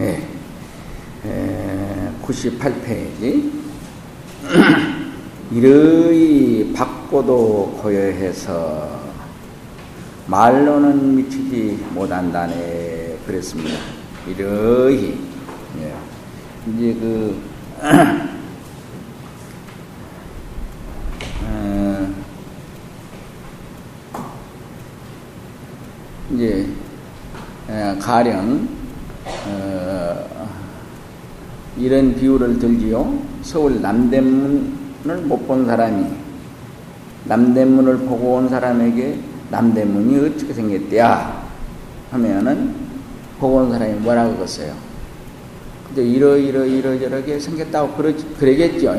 예, 98페이지. 이러이 받고도 고요해서 말로는 미치지 못한다네 그랬습니다. 이러이 예. 이제 그 어, 이제 가령 어, 이런 비유를 들지요. 서울 남대문을 못 본 사람이 남대문을 보고 온 사람에게 남대문이 어떻게 생겼대야 하면은 보고 온 사람이 뭐라고 그랬어요? 근데 이러이러 이러저러게 생겼다고 그러, 그러겠죠.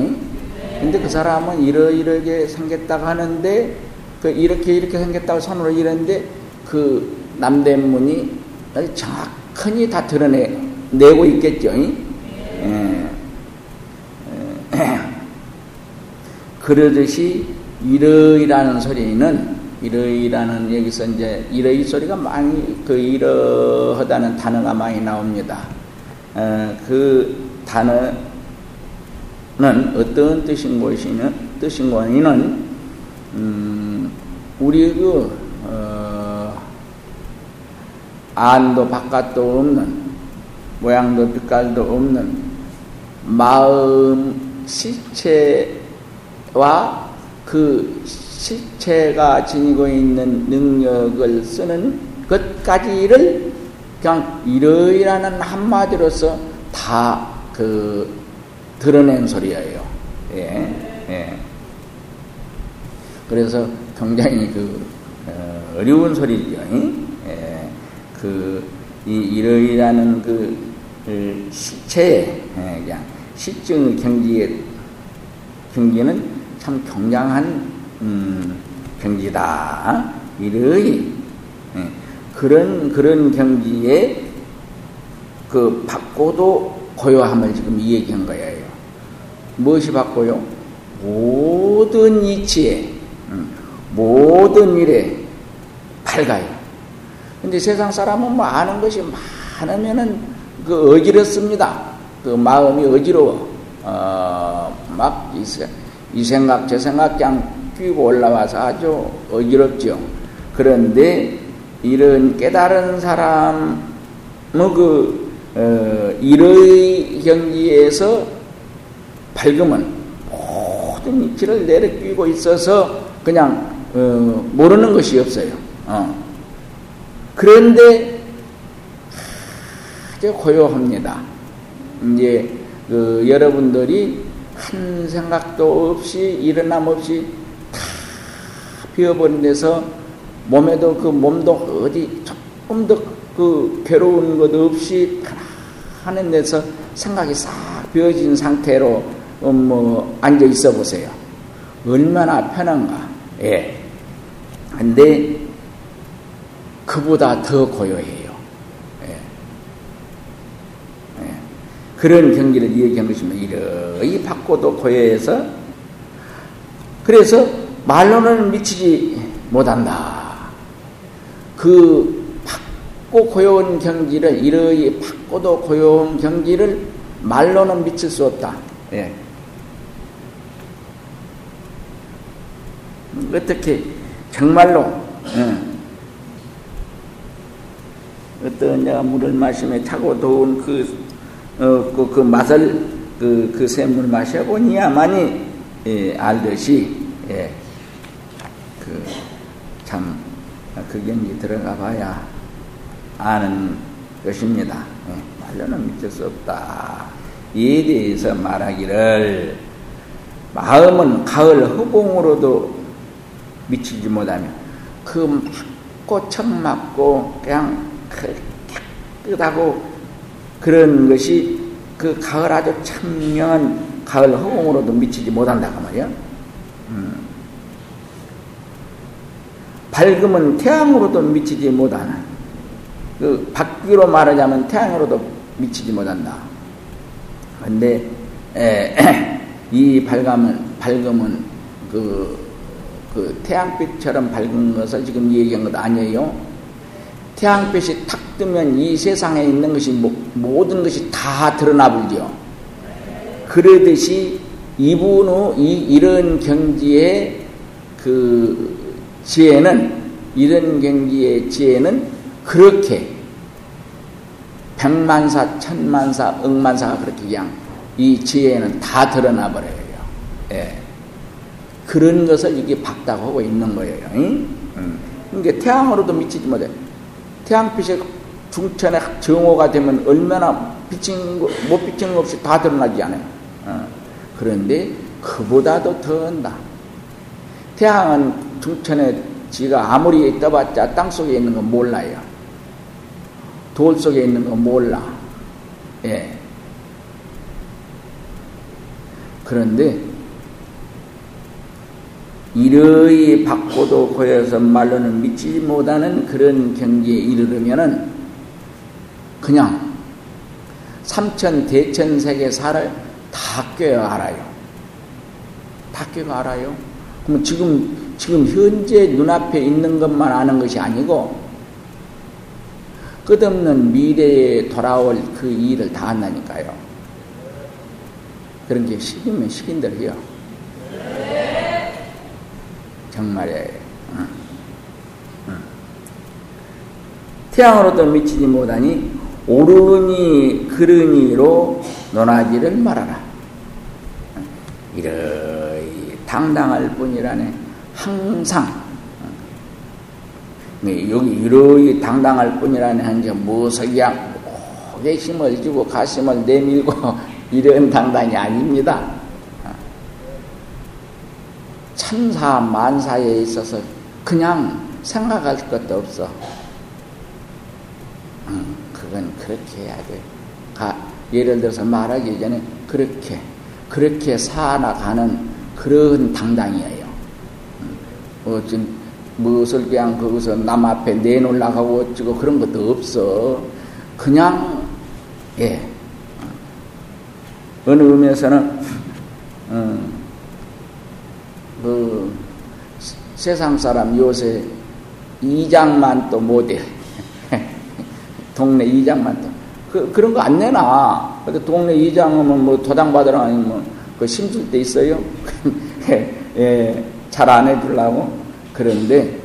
근데 그 사람은 이러이러게 생겼다고 하는데 그 이렇게 이렇게 생겼다고 손으로 이랬는데 그 남대문이 정확히 다 드러내고 있겠죠. 예. 예. 그러듯이 이러이라는 소리는 이러이라는 여기서 이제 이러이 소리가 많이 그 이러하다는 단어가 많이 나옵니다. 어, 그 단어는 어떤 뜻인 것이는 뜻인 것이는 음, 우리 그 어, 안도 바깥도 없는 모양도 빛깔도 없는 마음 실체와 그 실체가 지니고 있는 능력을 쓰는 것까지를 그냥 이러이라는 한마디로서 다 그 드러낸 소리예요. 예, 예. 그래서 굉장히 그 어, 어려운 소리죠. 예. 그 이, 이러이라는 그, 그 예, 그냥 실증 경지의 경지는 참 굉장한 음, 경지다. 이러이 예. 그런 그런 경지에 그 받고도 고요함을 지금 이 얘기한 거예요. 무엇이 받고요? 모든 이치에 음, 모든 일에 밝아요. 근데 세상 사람은 뭐 아는 것이 많으면은 그 어지럽습니다. 그 마음이 어지러워. 어, 막이 생각 저 생각 그냥 뛰고 올라와서 아주 어지럽죠. 그런데 이런 깨달은 사람의 그 어, 일의 경지에서 밝으면 모든 이치를 내려끼고 있어서 그냥 어, 모르는 것이 없어요. 어. 그런데 아주 고요합니다. 이제 그 여러분들이 한 생각도 없이 일어남 없이 다 비어버린 데서 몸에도 그 몸도 어디 조금 더 그 괴로운 것 없이 편안한 데서 생각이 싹 비어진 상태로 뭐 앉아 있어 보세요. 얼마나 편한가. 예. 근데 그보다 더 고요해요. 예. 예. 그런 경기를 얘기한 것입니다. 이러이 받고도 고요해서 그래서 말로는 미치지 못한다. 그 받고 고요한 경지를 이러이 받고도 고요한 경지를 말로는 미칠 수 없다. 예. 어떻게 정말로 예. 어떤 내가 물을 마시며 차고 더운 그, 어, 그, 그 맛을 그, 그 샘물 마셔보니야만이 예, 알듯이 예. 그참 그 경기 들어가 봐야 아는 것입니다. 예, 말로는 믿을 수 없다. 이에 대해서 말하기를 마음은 가을 허공으로도 미치지 못하며 그 맞고 청 맞고 그냥 깨끗하고 그런 것이 그 가을 아주 청명한 가을 허공으로도 미치지 못한다고 말이야. 음. 밝음은 태양으로도 미치지 못하는 그 바퀴로 말하자면 태양으로도 미치지 못한다. 근데 에, 이 밝음은 밝음은 그, 그 태양빛처럼 밝은 것을 지금 얘기한 것 아니에요. 태양빛이 탁 뜨면 이 세상에 있는 것이 모든 것이 다 드러나 불죠. 그러듯이 이분의 이, 이런 경지의 그 지혜는 이런 경지의 지혜는 그렇게 백만사, 천만사, 억만사가 그렇게 그냥 이 지혜는 다 드러나 버려요. 예. 그런 것을 이게 박다고 하고 있는 거예요. 응? 응. 그러니까 태양으로도 미치지 못해. 태양빛이 중천에 정오가 되면 얼마나 비친 거, 못 비치는 것 없이 다 드러나지 않아요. 어. 그런데 그보다도 더 한다. 태양은 중천에 지가 아무리 떠봤자 땅 속에 있는 거 몰라요. 돌 속에 있는 거 몰라. 예. 그런데 이러이 받고도 고여서 말로는 미치지 못하는 그런 경지에 이르르면은 그냥 삼천 대천 세계사를 다 꿰어 알아요. 다 꿰어 알아요. 그럼 지금 지금 현재 눈앞에 있는 것만 아는 것이 아니고 끝없는 미래에 돌아올 그 일을 다 한다니까요. 그런 게 식이면 식인들이요. 정말이에요. 태양으로도 미치지 못하니 오르니 그르니로 논하지를 말하라. 이러이 당당할 뿐이라네. 항상 여기 이러이 당당할 뿐이라네 한게 그냥 목에 힘을 주고 가슴을 내밀고 이런 당당이 아닙니다. 천사 만사에 있어서 그냥 생각할 것도 없어. 음, 그건 그렇게 해야 돼. 가, 예를 들어서 말하기 전에 그렇게 그렇게 살아가는 그런 당당이에요. 음, 어쩐 무엇을 그냥 거기서 남 앞에 내놓으려고 어쩌고 그런 것도 없어. 그냥 예. 어느 의미에서는 음, 그 세상 사람 요새 이장만 또 못해. 동네 이장만 또. 그, 그런 거 안 내놔. 동네 이장하면 뭐 도당받으러 아니면 그 심줄 때 있어요. 예, 잘 안 해주려고. 그런데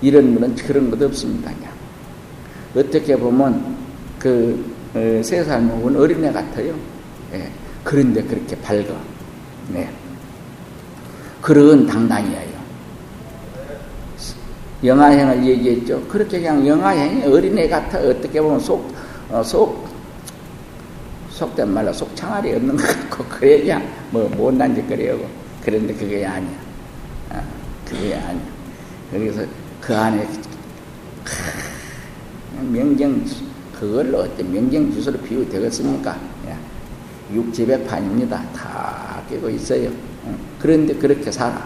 이런 분은 그런 것 없습니다. 그냥. 어떻게 보면 그 어, 세살 먹은 어린애 같아요. 예, 그런데 그렇게 밝아. 네. 그런 당당이에요. 영아행을 얘기했죠. 그렇게 그냥 영아행이 어린애 같아. 어떻게 보면 속, 어, 속, 속된 말로 속창알이 없는 것 같고, 그래, 그냥 뭐 못난 짓거리하고. 그런데 그게 아니야. 아, 그게 아니야. 그래서 그 안에, 명경, 그걸로 어떤 명경 주소를 피우 되겠습니까? 육지배판입니다. 다 깨고 있어요. 그런데 그렇게 살아.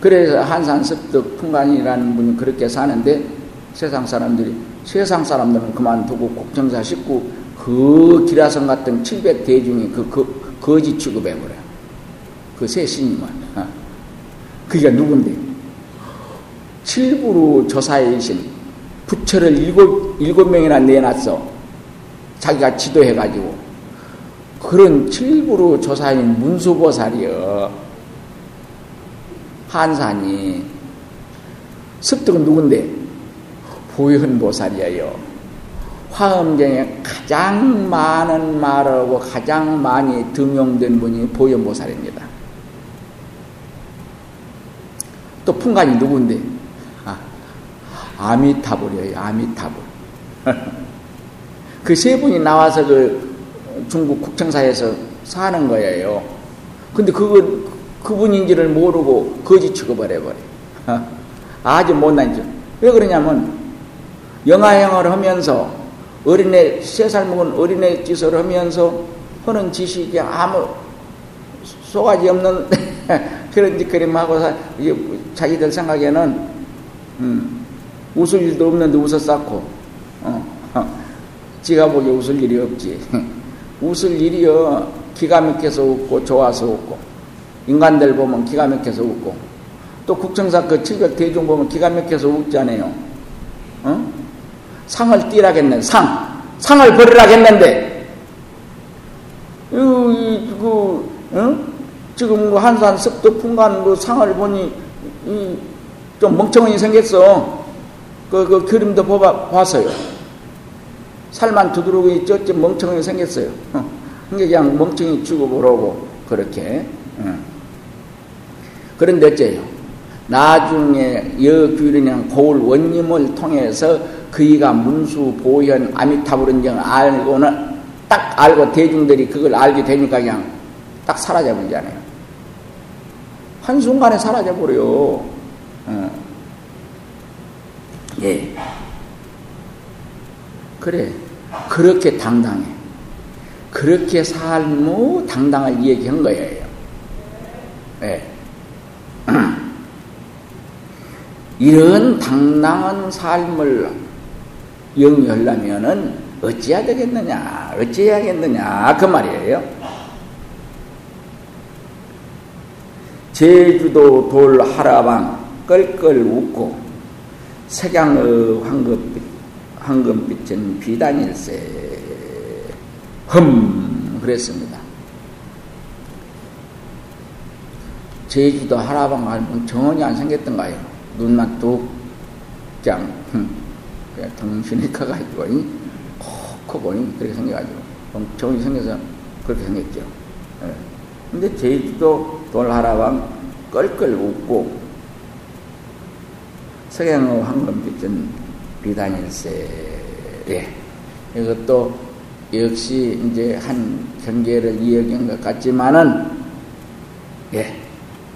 그래서 한산습득 풍간이라는 분이 그렇게 사는데 세상 사람들이 세상 사람들은 그만두고 국정사 식구 그 기라성 같은 700 대중이 그, 그 거지 취급해버려. 그세 신님은. 어. 그게 누군데? 칠부로 조사이신 부처를 일곱, 일곱 명이나 내놨어. 자기가 지도해가지고. 그런 칠부로 조사인 문수보살이여. 한산이. 습득은 누군데? 보현보살이에요. 화엄경에 가장 많은 말하고 가장 많이 등용된 분이 보현보살입니다. 또 풍간이 누군데? 아, 아미타불이에요, 아미타불. 그 세 분이 나와서 그 중국 국정사에서 사는 거예요. 근데 그건 그분인지를 모르고 거짓 취급을 해버려. 아주 못난 짓. 왜 그러냐면 영아행을 하면서 어린애 세 살 먹은 어린애 짓을 하면서 하는 짓이 아무 소가지 없는 그런 짓거림하고 자기들 생각에는 음, 웃을 일도 없는데 웃었었고 어, 어, 지가 보기에 웃을 일이 없지 웃을 일이요 기가 막혀서 웃고 좋아서 웃고 인간들 보면 기가 막혀서 웃고 또 국정사 그 700 대중 보면 기가 막혀서 웃잖아요 어? 상을 띠라겠네, 상. 상을 버리라겠는데, 이, 그, 어? 지금 그 한산 습도 풍간 그 상을 보니, 이, 좀 멍청하게 생겼어. 그, 그 그림도 보바, 봤어요. 살만 있죠? 좀 멍청하게 생겼어요. 어. 그냥 멍청이 죽어보라고, 그렇게. 어. 그런데 어째요? 나중에 여규리냥 고울 원님을 통해서 그이가 문수 보현 아미타불은정 알고는 딱 알고 대중들이 그걸 알게 되니까 그냥 딱 사라져 버리잖아요. 한순간에 사라져 버려요. 어. 예. 그래. 그렇게 당당해. 그렇게 삶의 당당을 얘기한 거예요. 예. 이런 당당한 삶을 영위하려면은 어찌해야 되겠느냐, 어찌해야겠느냐, 그 말이에요. 제주도 돌 하라방 껄껄 웃고 색양의 황금빛, 황금빛은 비단일세 흠 그랬습니다. 제주도 하라방 알면 정원이 안 생겼던가요? 눈만 뚝 그냥 그냥 정신이 커가지고 커 보니 그렇게 생겨가지고 정이 생겨서 그렇게 생겼죠. 예. 근데 제주도 돌하라방 껄껄 웃고 석양의 황금빛은 비단일세 예. 이것도 역시 이제 한 경계를 이어긴 것 같지만은 예.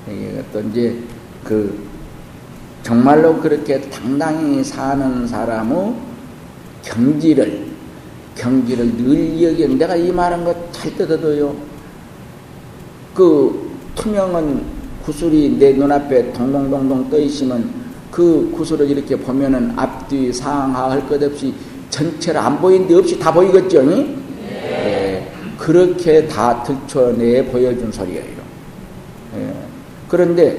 이것도 이제 그 정말로 그렇게 당당히 사는 사람의 경지를 경지를 늘 여기 내가 이 말한 거 잘 뜯어둬요. 그 투명한 구슬이 내 눈앞에 동동동동 떠 있으면 그 구슬을 이렇게 보면은 앞뒤 상하 할 것 없이 전체를 안 보이는 데 없이 다 보이겠죠? 네. 네. 그렇게 다 들춰내 보여준 소리예요. 네. 그런데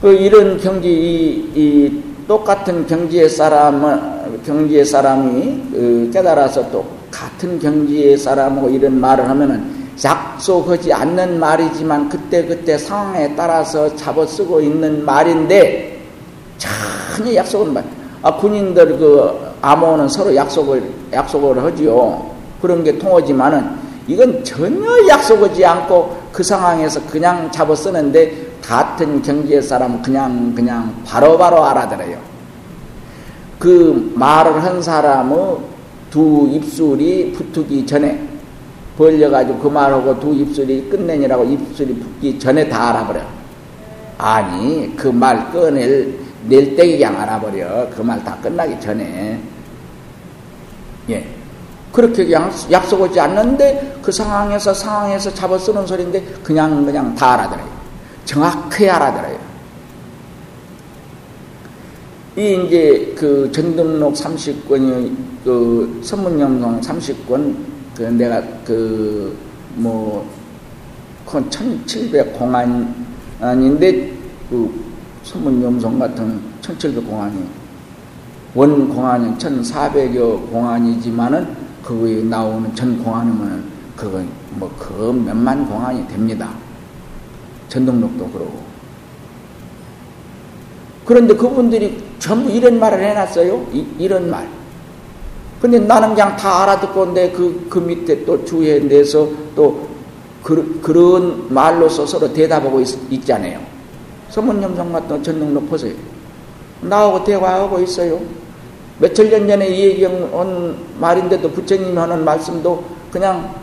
그 이런 경지 이, 이 똑같은 경지의 사람은 경지의 사람이 그 깨달아서 또 같은 경지의 사람하고 이런 말을 하면은 약속하지 않는 말이지만 그때 그때 상황에 따라서 잡아 쓰고 있는 말인데 전혀 약속은 말. 아 군인들 그 암호는 서로 약속을 약속을 하지요. 그런 게 통하지만은 이건 전혀 약속하지 않고 그 상황에서 그냥 잡아 쓰는데 같은 경지의 사람 그냥 그냥 바로바로 바로 알아들어요. 그 말을 한 사람의 두 입술이 붙기 전에 벌려가지고 그 말하고 두 입술이 끝내니라고 입술이 붙기 전에 다 알아버려. 아니 그 말 꺼낼 낼때 그냥 알아버려. 그 말 다 끝나기 전에. 예. 그렇게 약속하지 않는데 그 상황에서 상황에서 잡아 쓰는 소리인데 그냥 그냥 다 알아들어요. 정확히 알아들어요. 이 이제 그 전등록 30권이 그 선문영성 30권 그 내가 그뭐 1700 공안인데 그 선문영성 같은 1700 공안이 원 공안은 1400여 공안이지만은 그거에 나오는 전 공안이면은 그거 뭐 그 몇만 공안이 됩니다. 전등록도 그러고. 그런데 그분들이 전부 이런 말을 해놨어요. 이, 런 말. 근데 나는 그냥 다 알아듣고 내 그, 그 밑에 또 주에 내서 또 그, 그런 말로서 서로 대답하고 있, 잖아요 서문염성 같은 전등록 보세요. 나하고 대화하고 있어요. 며칠 년 전에 이 얘기한 말인데도 부처님이 하는 말씀도 그냥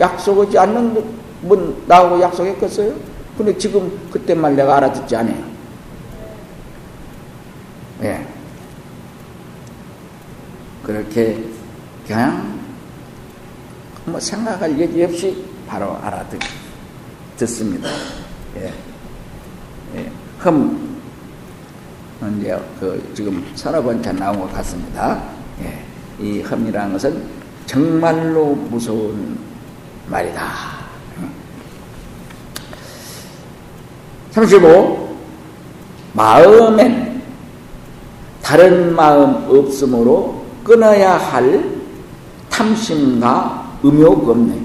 약속하지 않는 분 나하고 약속했겠어요? 근데 지금 그때 말 내가 알아듣지 않아요. 예. 그렇게 그냥 뭐 생각할 얘기 없이 바로 알아듣습니다. 예. 예. 흠, 이제 그 지금 서너 번째 나온 것 같습니다. 예. 이 흠이라는 것은 정말로 무서운 말이다. 35. 마음엔 다른 마음 없으므로 끊어야 할 탐심과 음욕 없네.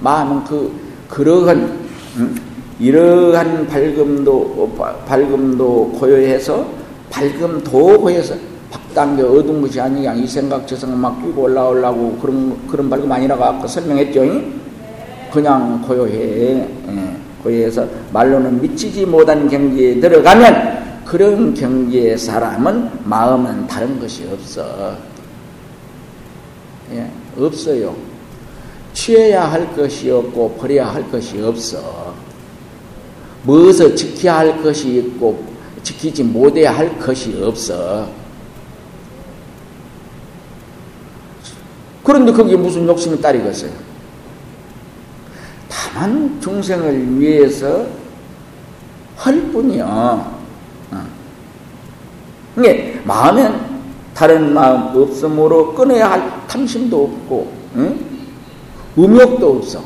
마음은 그 그러한 음, 이러한 밝음도 밝음도 고요해서 밝음도 고요해서 박단계 어두운 것이 아니야 이 생각 저 생각 막 뛰고 올라오려고 그런 그런 밝음 아니라고 아까 설명했죠. 그냥 고요해 예, 고요해서 말로는 미치지 못한 경지에 들어가면 그런 경지의 사람은 마음은 다른 것이 없어. 예, 없어요. 취해야 할 것이 없고 버려야 할 것이 없어. 무엇을 지켜야 할 것이 있고 지키지 못해야 할 것이 없어. 그런데 거기에 무슨 욕심이 따르겠어요? 다만 중생을 위해서 할 뿐이야. 어. 이게 마음엔 다른 마음 없음으로 끊어야 할 탐심도 없고, 응? 음욕도 없어.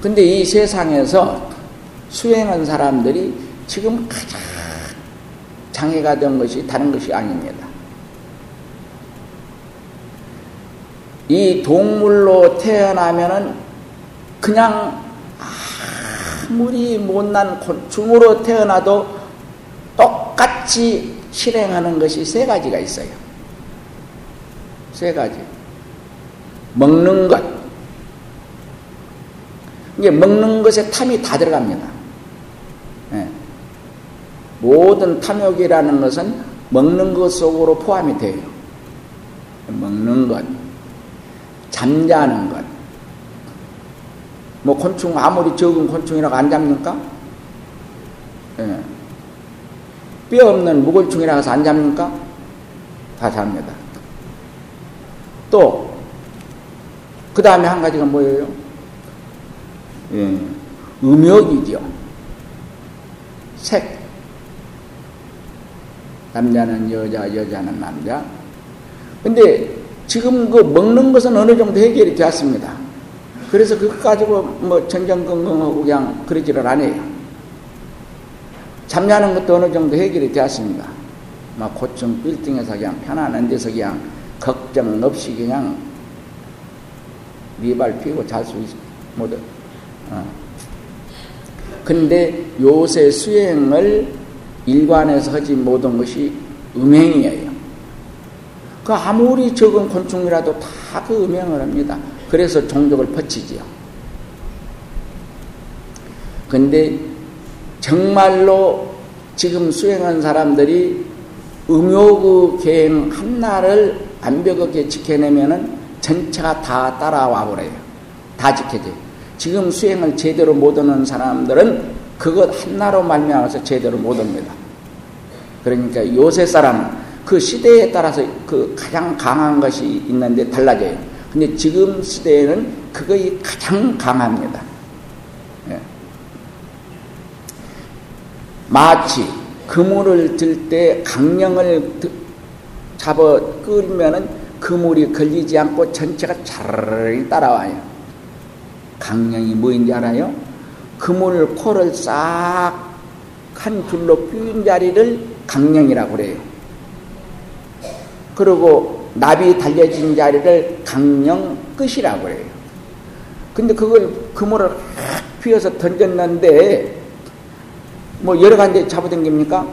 근데 이 세상에서 수행한 사람들이 지금 가장 장애가 된 것이 다른 것이 아닙니다. 이 동물로 태어나면은 그냥 아무리 못난 곤충으로 태어나도 똑같이 실행하는 것이 세 가지가 있어요. 세 가지. 먹는 것. 이게 먹는 것에 탐이 다 들어갑니다. 네. 모든 탐욕이라는 것은 먹는 것 속으로 포함이 돼요. 먹는 것, 잠자는 것. 뭐 곤충 아무리 적은 곤충이라고 안 잡니까? 네. 뼈 없는 무골충이라 해서 안 잡니까? 다 잡니다. 또, 그 다음에 한 가지가 뭐예요? 예, 음욕이죠. 색. 남자는 여자, 여자는 남자. 근데 지금 그 먹는 것은 어느 정도 해결이 되었습니다. 그래서 그것 가지고 뭐 전전긍긍하고 그냥 그러지를 않아요. 잠자는 것도 어느 정도 해결이 되었습니다. 막 고층 빌딩에서 그냥 편안한 데서 그냥 걱정 없이 그냥 리발 피고 잘 수 있, 모두. 어. 근데 요새 수행을 일관해서 하지 못한 것이 음행이에요. 그 아무리 적은 곤충이라도 다 그 음행을 합니다. 그래서 종족을 퍼치지요. 근데 정말로 지금 수행한 사람들이 음욕의 계행 한나를 완벽하게 지켜내면은 전체가 다 따라와 버려요. 다 지켜져요. 지금 수행을 제대로 못하는 사람들은 그것 하나로 말미암아서 제대로 못합니다. 그러니까 요새 사람은 그 시대에 따라서 그 가장 강한 것이 있는데 달라져요. 근데 지금 시대에는 그것이 가장 강합니다. 예. 마치 그물을 들 때 강령을 잡아 끌면은 그물이 걸리지 않고 전체가 차르르 따라와요. 강령이 뭐인지 알아요? 그물 코를 싹 한 줄로 삐인 자리를 강령이라고 그래요. 그리고 나비 달려진 자리를 강령 끝이라고 그래요. 근데 그걸 그물을 휘어서 던졌는데 뭐 여러 가지 잡아당깁니까?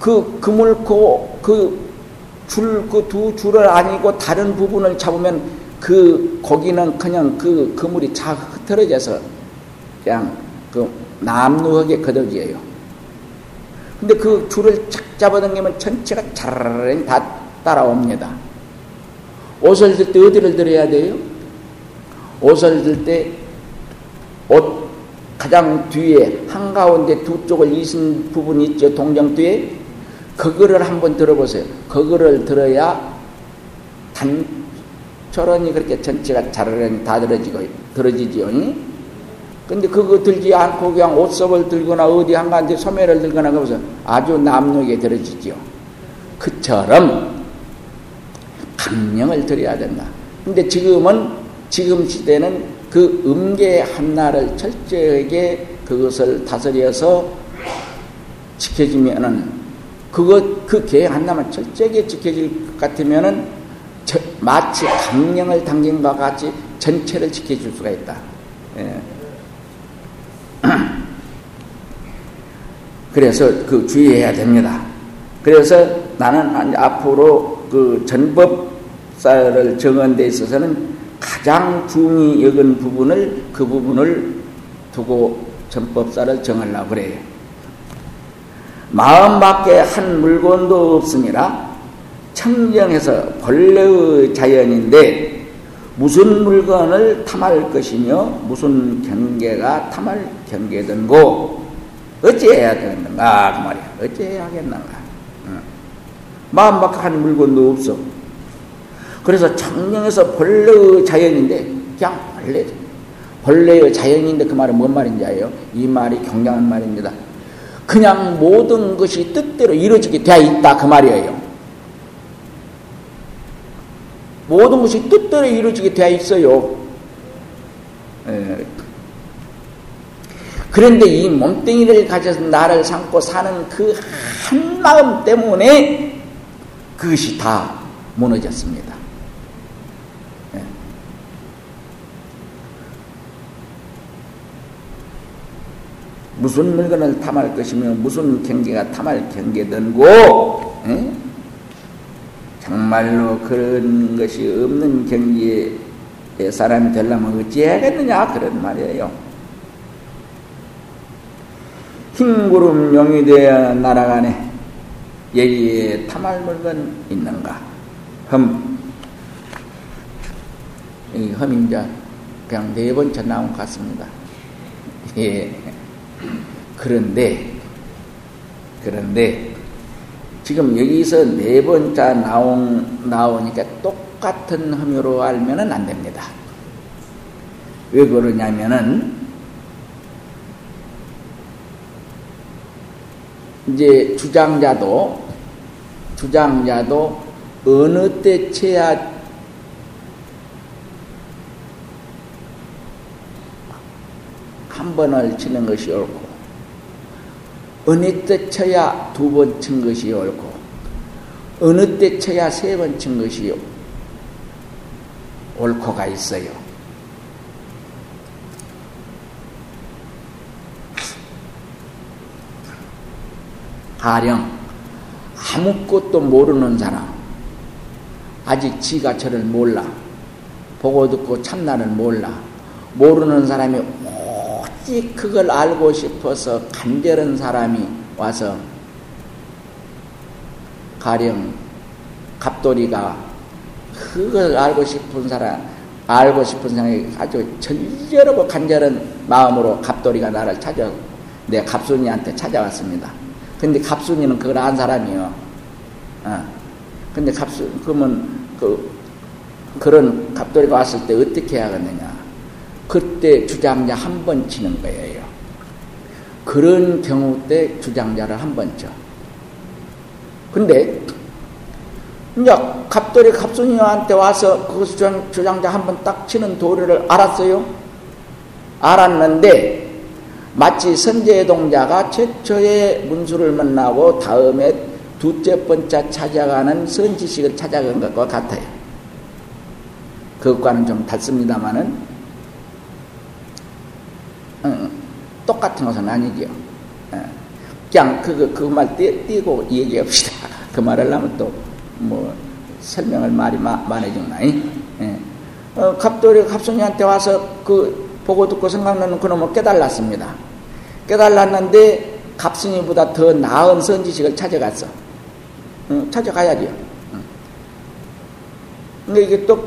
그 그물고 그줄 그 두 줄을 아니고 다른 부분을 잡으면 그 거기는 그냥 그 그물이 차 흐트러져서 그냥 그 남루하게 거덕이에요. 근데 그 줄을 착 잡아당기면 전체가 차라리 다 따라옵니다. 옷을 들 때 어디를 들어야 돼요? 옷을 들 때 옷 가장 뒤에 한가운데 두 쪽을 이은 부분이 있죠. 동정 뒤에 그거를 한번 들어보세요. 그거를 들어야 단철원이 그렇게 전체가 자르르 다 들어지고 들어지지요. 근데 그거 들지 않고 그냥 옷섭을 들거나 어디 한가운데 소매를 들거나 그러면서 아주 남루게 들어지지요. 그처럼 강령을 드려야 된다. 근데 지금은 지금 시대는 그 음계 한나를 철저하게 그것을 다스려서 지켜주면은 그거 그 계획 한다면 철저하게 지켜질 것 같으면은 저, 마치 강령을 당긴 것 같이 전체를 지켜줄 수가 있다. 예. 그래서 그 주의해야 됩니다. 그래서 나는 앞으로 그 전법사를 정한 데 있어서는 가장 중히 여긴 부분을 그 부분을 두고 전법사를 정하려고 그래요. 마음 밖에 한 물건도 없습니다. 청정해서 본래의 자연인데 무슨 물건을 탐할 것이며 무슨 경계가 탐할 경계든고 어찌해야 되는가 그 말이야. 어찌해야 하겠는가. 응. 마음밖에 한 물건도 없어. 그래서 청정해서 본래의 자연인데 그냥 본래 본래의 자연인데 그 말은 뭔 말인지 알아요? 이 말이 경량한 말입니다. 그냥 모든 것이 뜻대로 이루어지게 되어 있다 그 말이에요. 모든 것이 뜻대로 이루어지게 되어 있어요. 예. 그런데 이 몸뚱이를 가져서 나를 삼고 사는 그 한 마음 때문에 그것이 다 무너졌습니다. 예. 무슨 물건을 탐할 것이며 무슨 경계가 탐할 경계든고 예? 정말로 그런 것이 없는 경계의 사람이 되려면 어찌 해야겠느냐 그런 말이에요. 흰 구름 용이 되어 날아가네. 여기에 탐할 물건 있는가? 흠. 이 흠인자 그냥 네 번째 나온 것 같습니다. 예. 그런데, 그런데, 지금 여기서 네 번째 나온, 나오니까 똑같은 혐의로 알면은 안 됩니다. 왜 그러냐면은, 이제 주장자도, 주장자도 어느 때 쳐야 한 번을 치는 것이 옳고, 어느 때 쳐야 두 번 친 것이 옳고, 어느 때 쳐야 세 번 친 것이 옳고가 있어요. 가령 아무것도 모르는 사람, 아직 지가 저를 몰라, 보고 듣고 참나를 몰라, 모르는 사람이 오직 그걸 알고 싶어서 간절한 사람이 와서 가령 갑돌이가 그걸 알고 싶은 사람, 알고 싶은 사람이 아주 절절하고 간절한 마음으로 갑돌이가 나를 찾아, 내 갑순이한테 찾아왔습니다. 근데 갑순이는 그걸 안 사람이요. 어. 근데 갑순, 그러면 그, 그런 갑돌이가 왔을 때 어떻게 하겠느냐. 그때 주장자 한 번 치는 거예요. 그런 경우 때 주장자를 한 번 쳐. 근데, 이제 갑돌이 갑순이한테 와서 그 주장, 주장자 한 번 딱 치는 도리를 알았어요. 알았는데, 마치 선제 동자가 최초의 문수를 만나고 다음에 두째 번째 찾아가는 선지식을 찾아간 것과 같아요. 그것과는 좀 다릅니다만은 응, 똑같은 것은 아니죠. 그냥 그거 그말 띄고 얘기합시다. 그 말을 하면 또 뭐 설명을 말이 많아졌나? 예. 어, 갑돌이 갑순이한테 와서 그 보고 듣고 생각나는 그놈을 깨달았습니다. 깨달았는데 갑순이보다 더 나은 선지식을 찾아갔어. 응, 찾아가야죠. 응. 근데 이게 또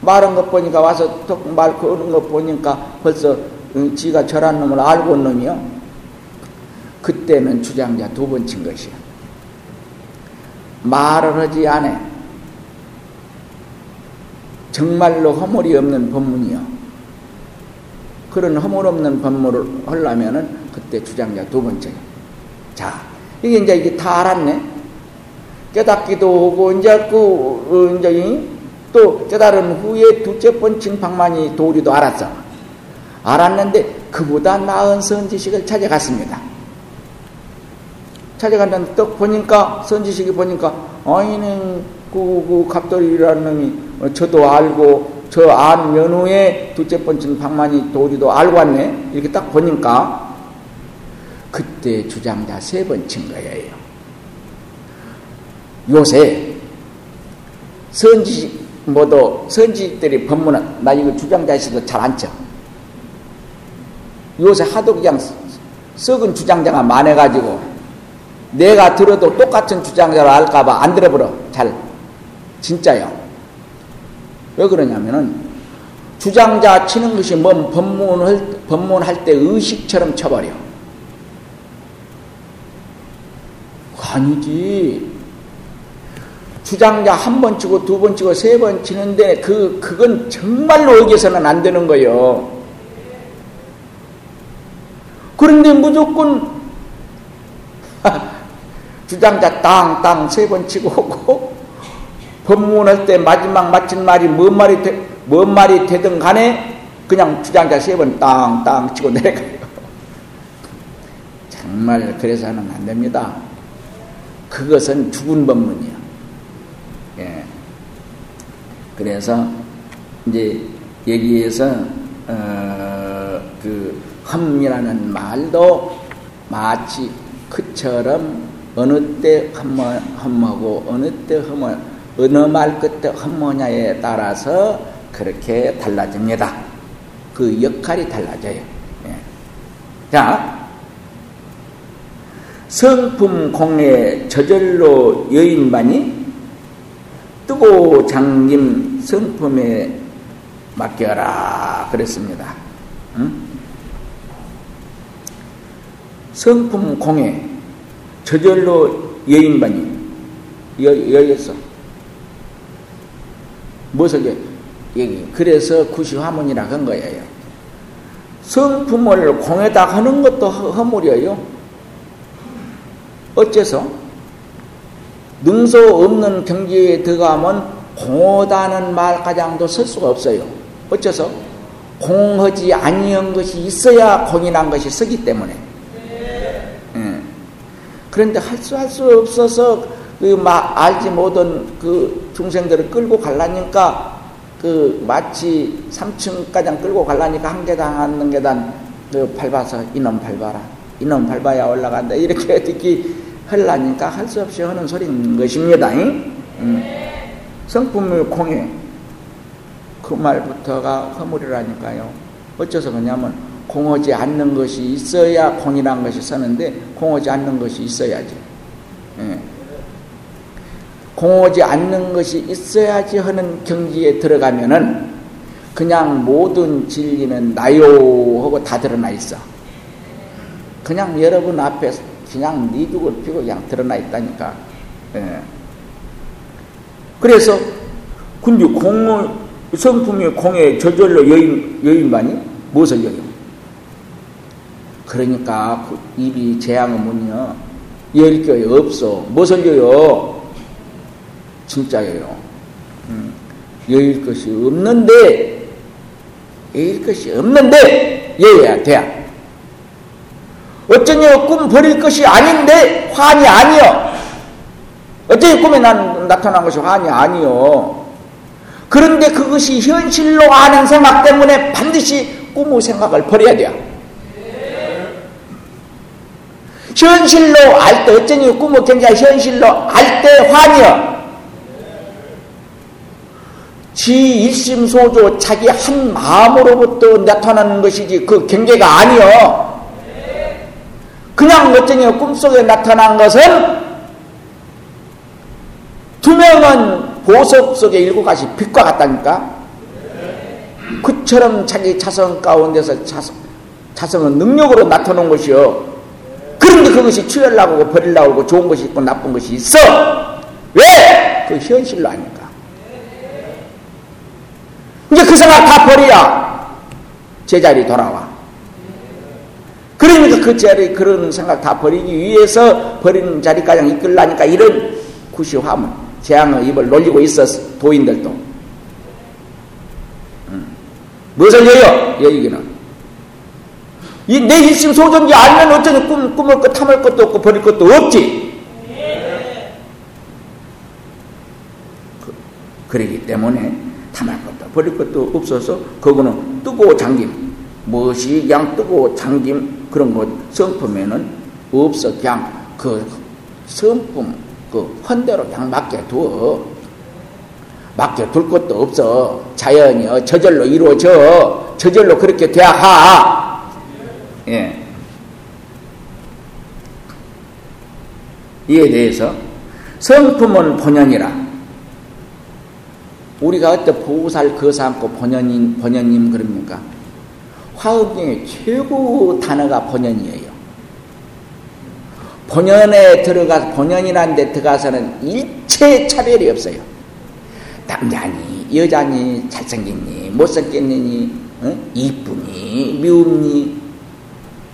말한 것 보니까 와서 말 거는 것 보니까 벌써 응, 지가 절한 놈을 알고 온 놈이요. 그때는 주장자 두 번 친 것이야. 말을 하지 않아. 정말로 허물이 없는 법문이요. 그런 허물 없는 법문을 하려면은 그때 주장자 두 번째. 자, 이게 이제 이게 다 알았네. 깨닫기도 하고 이제 그 어, 이제 또 깨달은 후에 두째 번째 방만이 도리도 알았어. 알았는데 그보다 나은 선지식을 찾아갔습니다. 찾아간다는 떡 보니까 선지식이 보니까 아이는 그, 그 갑돌이라는 놈이 어, 저도 알고 저 안 연후에 둘째 번째는 박만이 도리도 알고 왔네 이렇게 딱 보니까 그때 주장자 세 번 친 거예요. 요새 선지 뭐도 선지들이 법문은 나 이거 주장자시도 잘 안 쳐. 요새 하도 그냥 썩은 주장자가 많아가지고 내가 들어도 똑같은 주장자를 알까봐 안 들어버려 잘 진짜요. 왜 그러냐면은 주장자 치는 것이 뭔 법문을 법문할 때 의식처럼 쳐버려. 아니지. 주장자 한 번 치고 두 번 치고 세 번 치는데 그 그건 정말로 여기서는 안 되는 거예요. 그런데 무조건 주장자 땅땅 세 번 치고 법문할 때 마지막 마친 말이 뭔 말이 되, 뭔 말이 되든 간에 그냥 주장자 세 번 땅땅 치고 내려가요. 정말 그래서는 안 됩니다. 그것은 죽은 법문이야. 예. 그래서 이제 여기에서 어, 그 험이라는 말도 마치 그처럼 어느 때 험하, 험하고 어느 때 험하, 어느 말 끝에 험하냐에 따라서 그렇게 달라집니다. 그 역할이 달라져요. 예. 자, 성품 공예 저절로 여인반이 뜨고 장님 성품에 맡겨라 그랬습니다. 응? 성품 공예 저절로 여인반이 여, 여였어. 무엇을 여기 그래서 구시화문이라 한 거예요. 성품을 공에다 하는 것도 허물이에요. 어째서? 능소 없는 경지에 들어가면 공하다는 말 가장도 쓸 수가 없어요. 어째서? 공하지 아니한 것이 있어야 공이란 것이 쓰기 때문에. 예. 그런데 할 수 할 수 없어서 그 막 알지 못한 그 중생들을 끌고 갈라니까 그 마치 3층 가장 끌고 갈라니까 한 계단 한 계단 그 밟아서 이놈 밟아라 이놈 밟아야 올라간다 이렇게 듣기 하려니까 할 수 없이 하는 소리인 것입니다. 음. 성품을 공해 그 말부터가 허물이라니까요. 어째서 그냐면 공하지 않는 것이 있어야 공이란 것이 서는데 공하지 않는 것이 있어야지. 예. 공하지 않는 것이 있어야지 하는 경지에 들어가면은 그냥 모든 진리는 나요 하고 다 드러나 있어. 그냥 여러분 앞에 그냥 니죽을 피고 그냥 드러나 있다니까. 예. 그래서 근데 공 성품이 공에 저절로 여인 여인반이 무엇을 여요? 그러니까 그 입이 재앙의 문이요 열게 없어. 무엇을 여요? 진짜예요. 음, 여일 것이 없는데 여일 것이 없는데 여야 돼. 어쩌냐 꿈 버릴 것이 아닌데 환이 아니여. 어쩌니 꿈에 난, 나타난 것이 환이 아니여. 그런데 그것이 현실로 아는 생각 때문에 반드시 꿈의 생각을 버려야 돼요. 현실로 알 때 어쩌니 꿈을 굉장히 현실로 알 때 환이여. 지 일심소조 자기 한 마음으로부터 나타나는 것이지 그 경계가 아니여. 그냥 어쩌니 꿈속에 나타난 것은 투명한 보석 속에 일곱 가지 빛과 같다니까. 그처럼 자기 자성 가운데서 자성, 자성은 능력으로 나타난 것이요. 그런데 그것이 취하려고 버리려고 좋은 것이 있고 나쁜 것이 있어. 왜? 그 현실로 아니까. 이제 그 생각 다 버려야 제자리 돌아와. 그러니까 그 자리 그런 생각 다 버리기 위해서 버리는 자리까지 이끌라니까 이런 구시화문 재앙의 입을 놀리고 있었어 도인들도 음. 무엇을 여여 여기기는 이 내 일심 소존지 알면 어쩌니 꿈, 꿈을 것, 탐할 것도 없고 버릴 것도 없지. 그, 그러기 때문에 탐할 것도 버릴 것도 없어서 그거는 뜨고 잠김. 무엇이 그냥 뜨고 잠김 그런 것 성품에는 없어. 그냥 그 성품 그 헌대로 그냥 맡겨 두어. 맡겨 둘 것도 없어. 자연이 저절로 이루어져. 저절로 그렇게 돼야 하. 예. 이에 대해서 성품은 본연이라. 우리가 어때 보살 거삼고 본연인 본연님 그럽니까? 화음 중에 최고 단어가 본연이에요. 본연에 들어가 본연이라는 데 들어가서는 일체 차별이 없어요. 남자니 여자니 잘생겼니 못생겼니 어? 이쁘니 미움니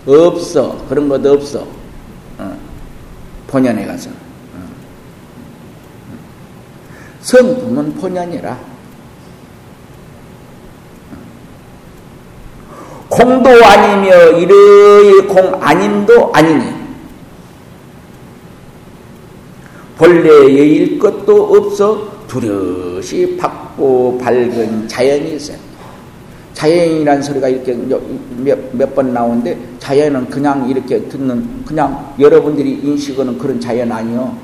없어. 그런 것도 없어. 어. 본연에 가서. 어. 성품은 본연이라. 공도 아니며 이르의 공 아님도 아니니 본래 여일 것도 없어 두려시 밝고 밝은 자연이 있어요. 자연이라는 소리가 이렇게 몇 번 나오는데 자연은 그냥 이렇게 듣는 그냥 여러분들이 인식하는 그런 자연 아니요.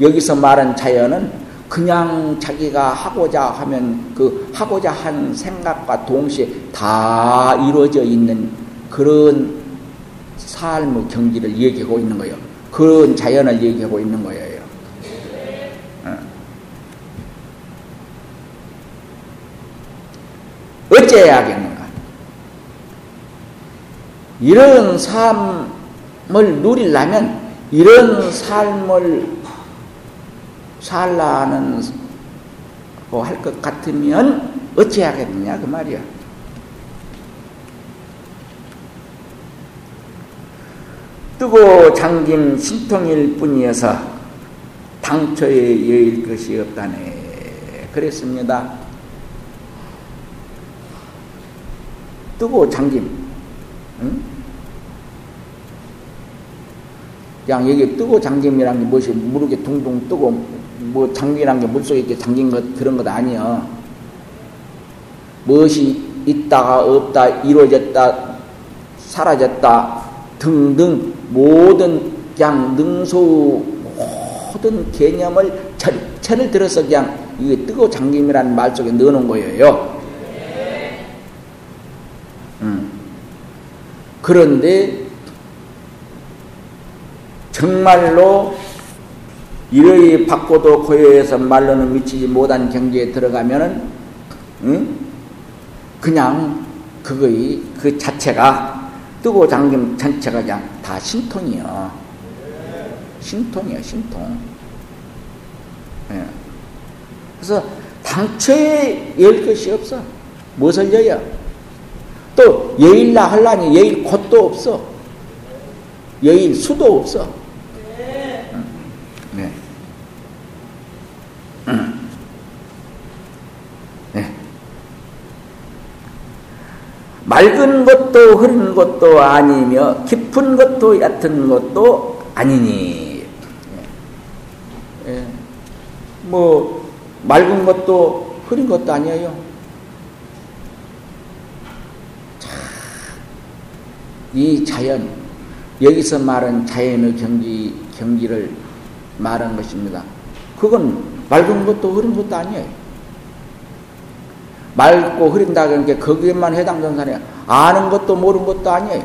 여기서 말한 자연은 그냥 자기가 하고자 하면 그 하고자 한 생각과 동시에 다 이루어져 있는 그런 삶의 경지를 얘기하고 있는 거예요. 그런 자연을 얘기하고 있는 거예요. 어. 어째야겠는가? 이런 삶을 누리려면 이런 삶을 살라는 할것 같으면 어찌하겠느냐 그 말이야. 뜨고 잠김 신통일 뿐이어서 당초에 여일 것이 없다네. 그랬습니다. 뜨고 잠김. 응? 그냥 여기 뜨고 잠김이란 게 무엇이 무르게 둥둥 뜨고 뭐 잠김이란 게 물속에 이렇게 잠긴 것 그런 것 아니여. 무엇이 있다가 없다 이루어졌다 사라졌다 등등 모든 그냥 능소 모든 개념을 전체를 들어서 그냥 이게 뜨고 잠김이라는 말 속에 넣어놓은 거예요. 그런데 정말로 이러이 받고도 고요해서 말로는 미치지 못한 경지에 들어가면은 응? 그냥 그거의 그 자체가 뜨고 잠김 전체가 그냥 다 신통이요. 신통이요, 신통. 예. 그래서 당초에 열 것이 없어. 무엇을 여야? 또 여일나 할라니 여일 곳도 없어. 여일 수도 없어. 맑은 것도 흐린 것도 아니며 깊은 것도 얕은 것도 아니니. 네. 뭐 맑은 것도 흐린 것도 아니에요. 이 자연, 여기서 말한 자연의 경지, 경지를 말한 것입니다. 그건 맑은 것도 흐린 것도 아니에요. 맑고 흐린다는 게 거기에만 해당되는 사람이 아는 것도 모르는 것도 아니에요.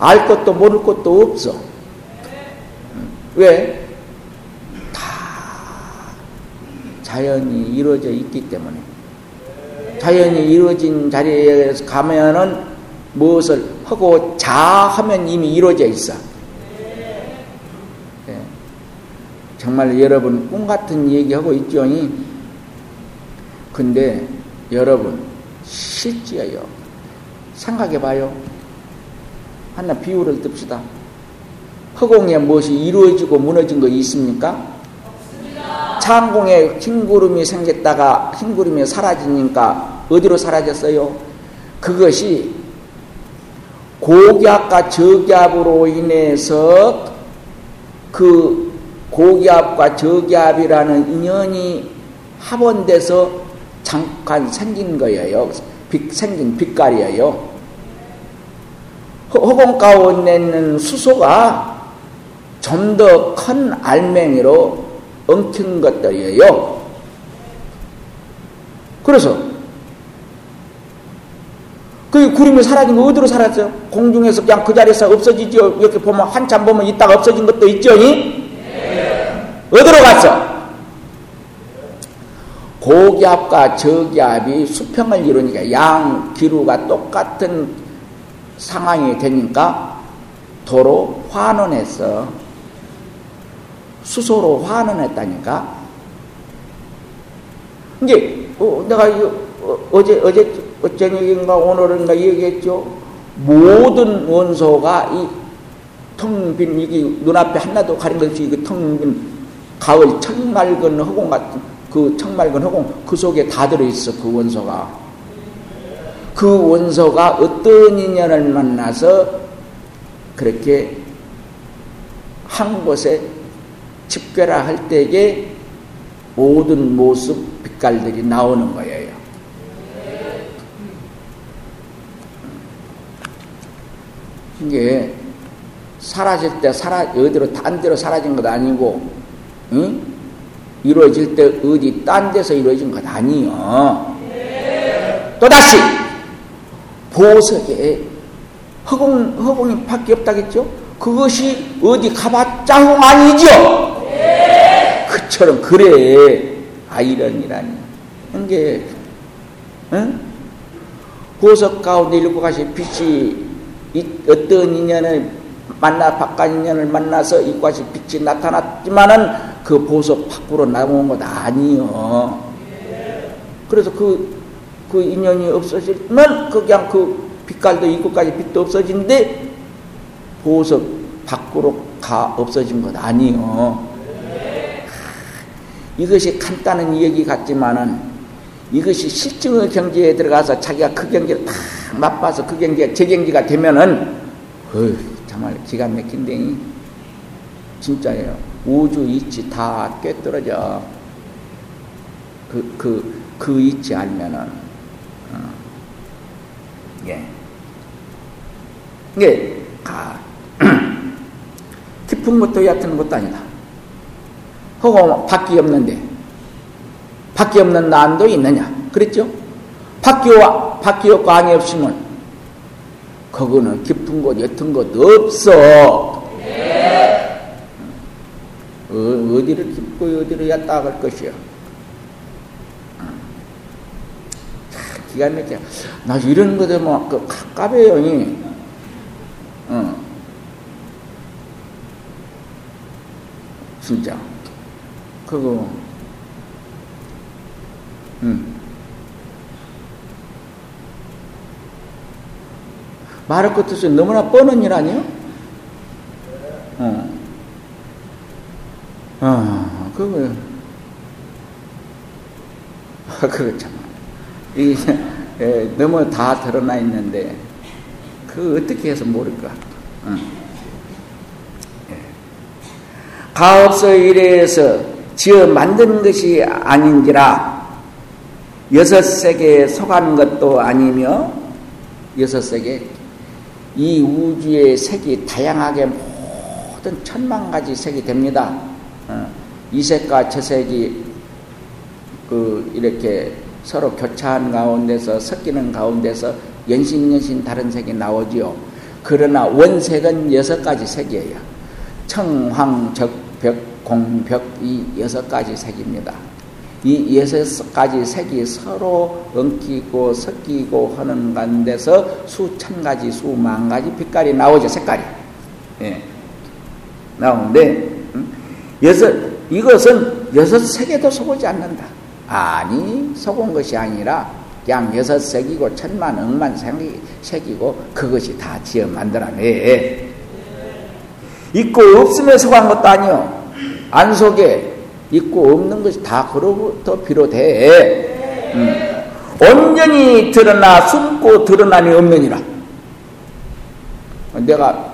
알 것도 모를 것도 없어. 왜? 다 자연이 이루어져 있기 때문에. 자연이 이루어진 자리에 가면은 무엇을 하고 자하면 이미 이루어져 있어. 네. 정말 여러분 꿈 같은 얘기하고 있죠. 근데 여러분 실지어요. 생각해봐요. 하나 비유를 듭시다. 허공에 무엇이 이루어지고 무너진 거 있습니까? 창공에 흰 구름이 생겼다가 흰 구름이 사라지니까 어디로 사라졌어요? 그것이 고기압과 저기압으로 인해서 그 고기압과 저기압이라는 인연이 합원돼서 잠깐 생긴 거예요. 빛, 생긴 빛깔이에요. 허공 가운데 있는 수소가 좀 더 큰 알맹이로 엉킨 것들이에요. 그래서 그 구름이 사라진 거 어디로 사라졌어요? 공중에서 그냥 그 자리에서 없어지죠. 이렇게 보면 한참 보면 있다가 없어진 것도 있죠. 네. 어디로 갔어? 고기압과 저기압이 수평을 이루니까 양 기루가 똑같은 상황이 되니까 도로 환원했어. 수소로 환원했다니까. 이제 어, 내가 어, 제 어제 어쩌니인가 오늘은가 얘기했죠. 모든 원소가 이 텅빈 이게 눈앞에 하나도 가린 것이 이 텅빈 가을 청맑은 허공 같은 그 청맑은 허공 그 속에 다 들어있어 그 원소가 그 원소가 어떤 인연을 만나서 그렇게 한 곳에 집결화 할 때에 모든 모습 빛깔들이 나오는 거예요. 이게 사라질 때 사라 어디로 딴 데로 사라진 것 아니고 응? 이루어질 때 어디 딴 데서 이루어진 것 아니요. 또다시 보석에 허공 허공이 밖에 없다겠죠? 그것이 어디 가봤자 홍 아니죠? 그처럼 그래 아이러니라니 이게 응? 보석 가운데 일곱 가지 빛이 어떤 인연을 만나 바깥 인연을 만나서 이것이 빛이 나타났지만은 그 보석 밖으로 나온 것 아니요. 그래서 그, 그 인연이 없어지면 그 그냥 그 빛깔도 이곳까지 빛도 없어진데 보석 밖으로 가 없어진 것 아니요. 이것이 간단한 얘기 같지만은 이것이 실증의 경지에 들어가서 자기가 그 경지를 다 맛봐서 그 경지가 제 경지가 되면은 어휴, 정말 기가 막힌데 진짜예요. 우주 이치 다 꿰뚫어져. 그, 그, 그 이치 알면은, 어. 예. 이게, 가, 깊은 것도 얕은 것도 아니다. 허고 밖이 없는데, 밖이 없는 난도 있느냐? 그랬죠? 밖이와, 밖이와 광이 없으면, 그거는 깊은 곳, 옅은 곳 없어. 어, 어디를 깊고 어디를 얕다 할 것이야. 기가 막혀. 나 이런 거들 뭐, 그, 까베요, 이. 어. 진짜. 그거, 음. 말할 것도 없이 너무나 뻔한 일 아니요? 어. 아, 그거, 아, 참. 이, 에, 너무 다 드러나 있는데, 그 어떻게 해서 모를까? 응. 예. 가업서 이래에서 지어 만든 것이 아닌지라 여섯 세계에 속한 것도 아니며 여섯 세계 이 우주의 색이 다양하게 모든 천만 가지 색이 됩니다. 어, 이 색과 저 색이 그 이렇게 서로 교차한 가운데서 섞이는 가운데서 연신연신 다른 색이 나오지요. 그러나 원색은 여섯 가지 색이에요. 청황, 적 벽, 공 벽 이 여섯 가지 색입니다. 이 여섯 가지 색이 서로 엉키고 섞이고 하는 가운데서 수천 가지, 수만 가지 빛깔이 나오죠, 색깔이. 예. 나오는데, 여섯, 이것은 여섯 색에도 속지 않는다. 아니, 속은 것이 아니라, 그냥 여섯 색이고, 천만, 억만 색이고, 그것이 다 지어 만들어내. 있고 없음에 속한 것도 아니요. 안 속에 있고 없는 것이 다 그로부터 비롯해. 음. 온전히 드러나 숨고 드러나니 없느니라.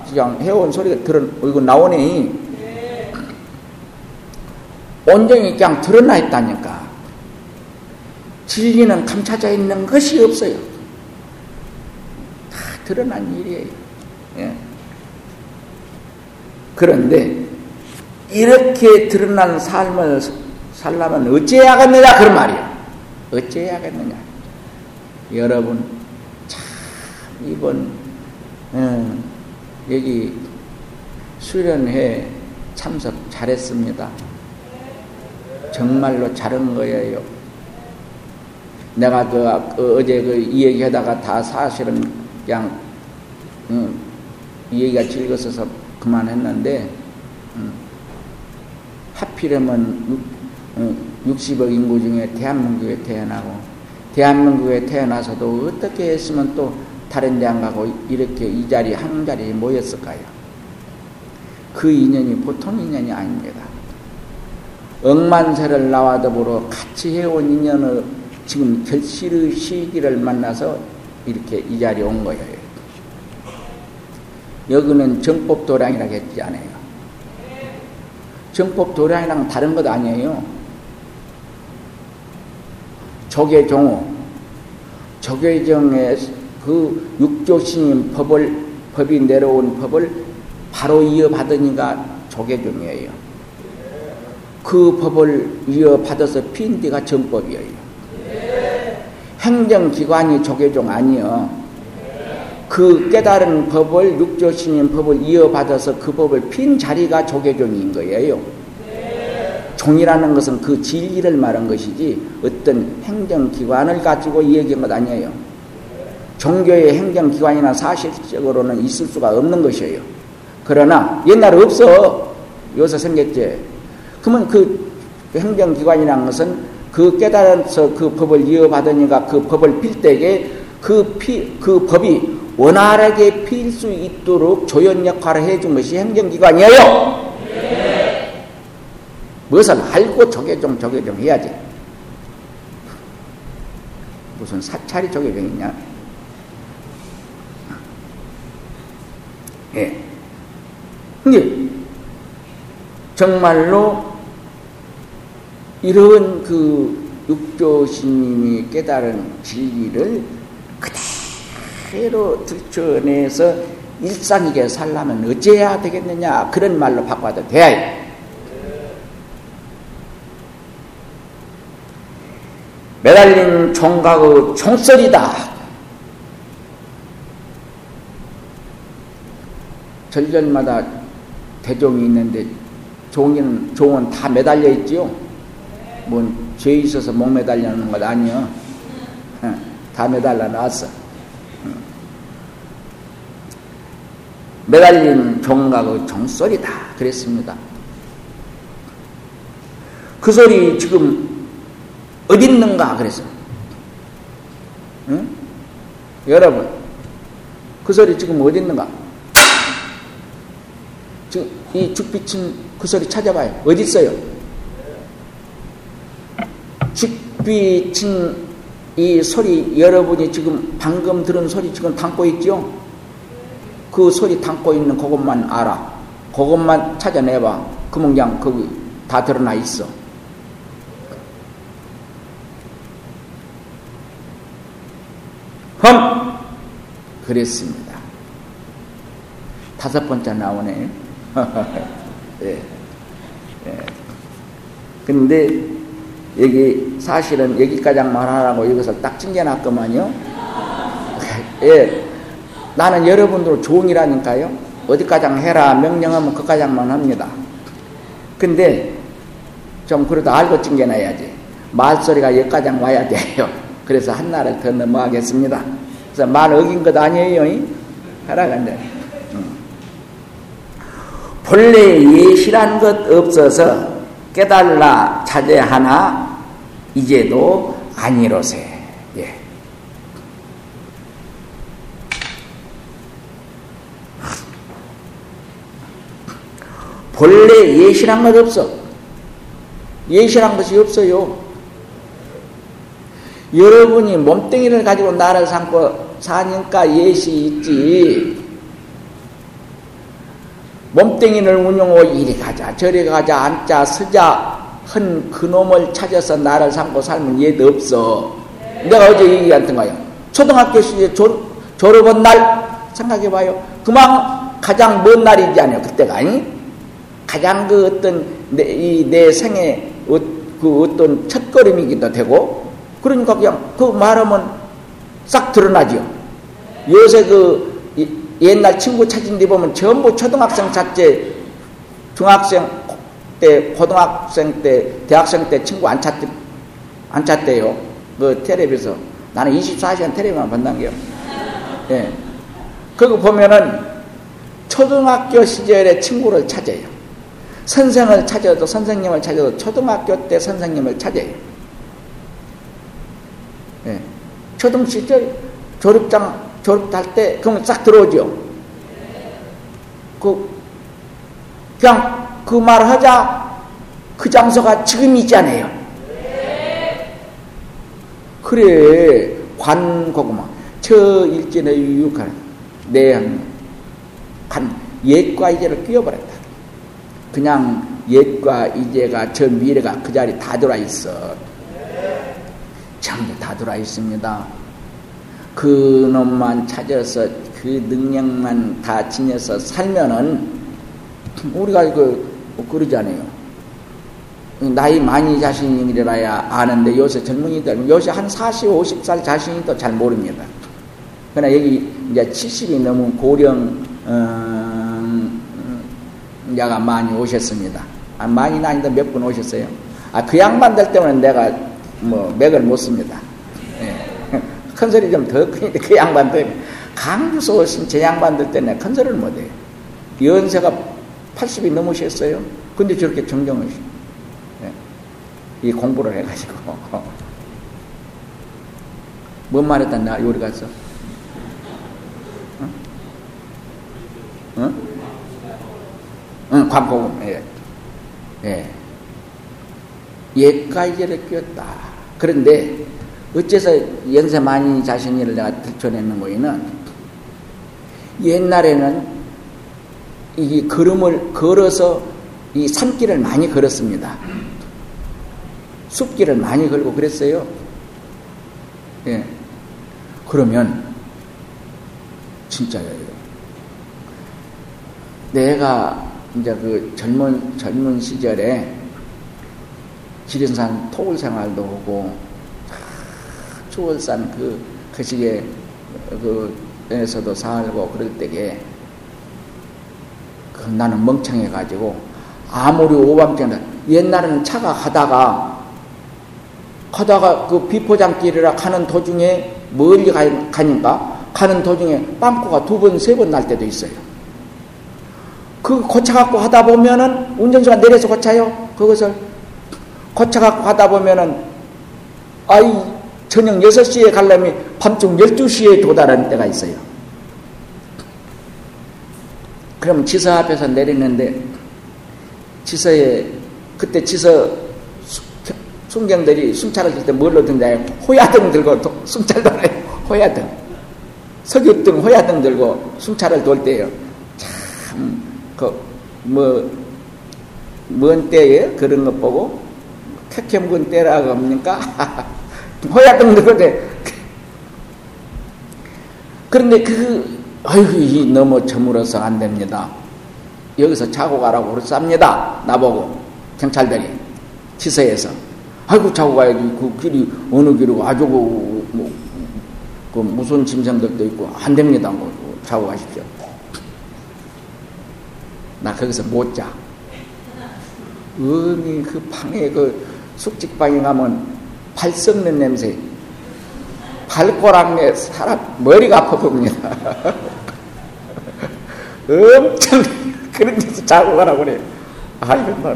그냥 해온 소리가 들어, 이거 나오네. 온전히 그냥 드러나 있다니까. 진리는 감춰져 있는 것이 없어요. 다 드러난 일이에요. 예. 그런데 이렇게 드러난 삶을 살려면 어찌해야겠느냐 그런 말이야. 어찌해야겠느냐. 여러분 참 이번 어, 여기 수련회 참석 잘했습니다. 정말로 잘한 거예요. 내가 그, 그 어제 그 이 얘기하다가 다 사실은 그냥 음, 이 얘기가 즐거워서 그만했는데 음, 하필이면 60억 인구 중에 대한민국에 태어나고 대한민국에 태어나서도 어떻게 했으면 또 다른 데 안 가고 이렇게 이 자리 한 자리에 모였을까요? 그 인연이 보통 인연이 아닙니다. 억만세를 나와 더불어 같이 해온 인연을 지금 결실의 시기를 만나서 이렇게 이 자리에 온 거예요. 여기는 정법도량이라고 했지 않아요. 정법도량이랑 다른 것 아니에요. 조계 종호, 조계종의 그 육조신임 법을, 법이 내려온 법을 바로 이어받으니까 조계종이에요. 그 법을 이어받아서 핀 데가 정법이에요. 행정기관이 조계종 아니요. 그 깨달은 법을 육조신인 법을 이어받아서 그 법을 핀 자리가 조계종인 거예요. 종이라는 것은 그 진리를 말한 것이지 어떤 행정기관을 가지고 얘기한 것 아니에요. 종교의 행정기관이나 사실적으로는 있을 수가 없는 것이에요. 그러나 옛날에 없어. 요새 생겼지. 그러면 그 행정기관이라는 것은 그 깨달아서 그 법을 이어받으니까 그 법을 필 때에 그, 피, 그 법이 원활하게 필 수 있도록 조연 역할을 해준 것이 행정기관이에요. 네. 무엇을 알고 조계종, 조계종 해야지. 무슨 사찰이 조계종이냐? 예. 근데 정말로 이런 그 육조신님이 깨달은 진리를 그대로 들춰내서 일상이게 살려면 어째야 되겠느냐 그런 말로 바꿔도 돼야 매달린 총각의 총소리다. 절절마다 대종이 있는데 종은, 종은 다 매달려 있지요. 뭔 죄 있어서 목 매달려 놓은 것 아니요. 다 매달려 놨어. 매달린 종각의 종소리다. 그랬습니다. 그 소리 지금 어디 있는가? 그래서. 응? 여러분, 그 소리 지금 어디 있는가? 지금 이 죽비친 그 소리 찾아봐요. 어디 있어요? 죽비친 이 소리 여러분이 지금 방금 들은 소리 지금 담고 있죠? 그 소리 담고 있는 그것만 알아. 그것만 찾아내봐. 그냥 거기 다 드러나 있어. 흠! 그랬습니다. 다섯 번째 나오네. 예. 예. 근데 여기 사실은 여기까지 말하라고 여기서 딱 찡겨놨더만요. 예. 나는 여러분들 종이라니까요. 어디까지 해라 명령하면 그까지만 합니다. 근데 좀 그래도 알고 찡겨놔야지. 말소리가 여기까지 와야 돼요. 그래서 한나를 더 넘어가겠습니다. 그래서 말 어긴 것 아니에요. 하라간데. 음. 본래 예시란 것 없어서 깨달라 자제하나 이제도 아니로세. 본래 예시란 것 없어. 예시란 것이 없어요. 여러분이 몸뚱이를 가지고 나를 삼고 사니까 예시 있지. 몸뚱이를 운용하고 이리 가자 저리 가자 앉자 서자 한 그놈을 찾아서 나를 삼고 살면 얘도 없어. 내가 어제 얘기했던 거예요. 초등학교 시절 졸, 졸업한 날 생각해봐요. 그만 가장 먼 날이지 않아요. 그때가 아니? 가장 그 어떤 내, 이, 내 생애 어, 그 어떤 첫걸음이기도 되고 그러니까 그냥 그 말하면 싹 드러나죠. 요새 그 옛날 친구 찾은 데 보면 전부 초등학생 찾지 중학생 때 고등학생 때 대학생 때 친구 안 찾대 안 찾대요. 그 텔레비에서 나는 24시간 텔레비만 본다는 게요. 예. 그거 보면은 초등학교 시절의 친구를 찾아요. 선생을 찾아도 선생님을 찾아도 초등학교 때 선생님을 찾아요. 예. 초등 시절 졸업장 졸업할 때 그러면 싹 들어오죠. 그 그냥 그 말을 하자 그 장소가 지금 있잖아요. 그래 관고구마 저 일진의 유육한 내한 옛과 이제를 끼워버렸다. 그냥 옛과 이제가 저 미래가 그 자리 다 들어와 있어. 전부 다 들어와 있습니다. 그 놈만 찾아서 그 능력만 다 지녀서 살면은 우리가 그 그러잖아요. 나이 많이 자신이라야 아는데 요새 젊은이들 요새 한 40, 50살 자신이 도잘 모릅니다. 그러나 여기 이제 70이 넘은 고령 음, 야가 많이 오셨습니다. 아, 많이는 아닌데 몇 분 오셨어요. 아, 그 양반들 때문에 내가 뭐 맥을 못 씁니다. 예. 큰 소리 좀 더 크니까 그 양반들 강주서 오신 제 양반들 때문에 큰 소리를 못해요. 연세가 80이 넘으셨어요. 근데 저렇게 정정을 예. 이 공부를 해가지고 뭔 말했다 나 요리 갔어? 응? 응? 응, 관복음. 예. 예. 옛가이제를 끼웠다. 그런데 어째서 연세 많이 자신을 내가 들춰내는 거에는 옛날에는 이 걸음을 걸어서 이 산길을 많이 걸었습니다. 숲길을 많이 걸고 그랬어요. 예. 그러면 진짜예요. 내가 이제 그 젊은 젊은 시절에 지린산 토굴 생활도 하고 추월산 그 거시기에 그에서도 살고 그럴 때에 그 나는 멍청해 가지고 아무리 오밤중에 옛날에는 차가 가다가 가다가 그 비포장길이라 가는 도중에 멀리 가니까 가는 도중에 빵꾸가 두 번, 세 번 날 때도 있어요. 그 고쳐갖고 하다 보면은 운전수가 내려서 고쳐요. 그것을 고쳐갖고 하다 보면은 아이 저녁 6시에 가려면 밤중 12시에 도달하는 때가 있어요. 그럼 지서 앞에서 내리는데 지서에 그때 지서 순경들이 순찰을 할 때 뭘로 든다요? 호야등 들고 순찰 돌아요. 호야등. 석유등, 호야등 들고 순찰을 돌 때예요. 참, 그, 뭐, 먼 때에 그런 것 보고, 캐캠군 때라고 합니까? 들고 때. 그런데 그, 아이고, 너무 저물어서 안 됩니다. 여기서 자고 가라고 그랬습니다. 나보고, 경찰들이. 지서에서. 아이고, 자고 가야지. 그 길이 어느 길이고 아주 그, 뭐, 그 무슨 짐승들도 있고 안 됩니다. 뭐 자고 가십시오. 나 거기서 못 자. 음이 그 방에 그 숙직방에 가면 발 썩는 냄새, 발꼬락내 사람 머리가 아파 보입니다. 엄청 그런 데서 자고 가라고 그래. 아이고, 뭐,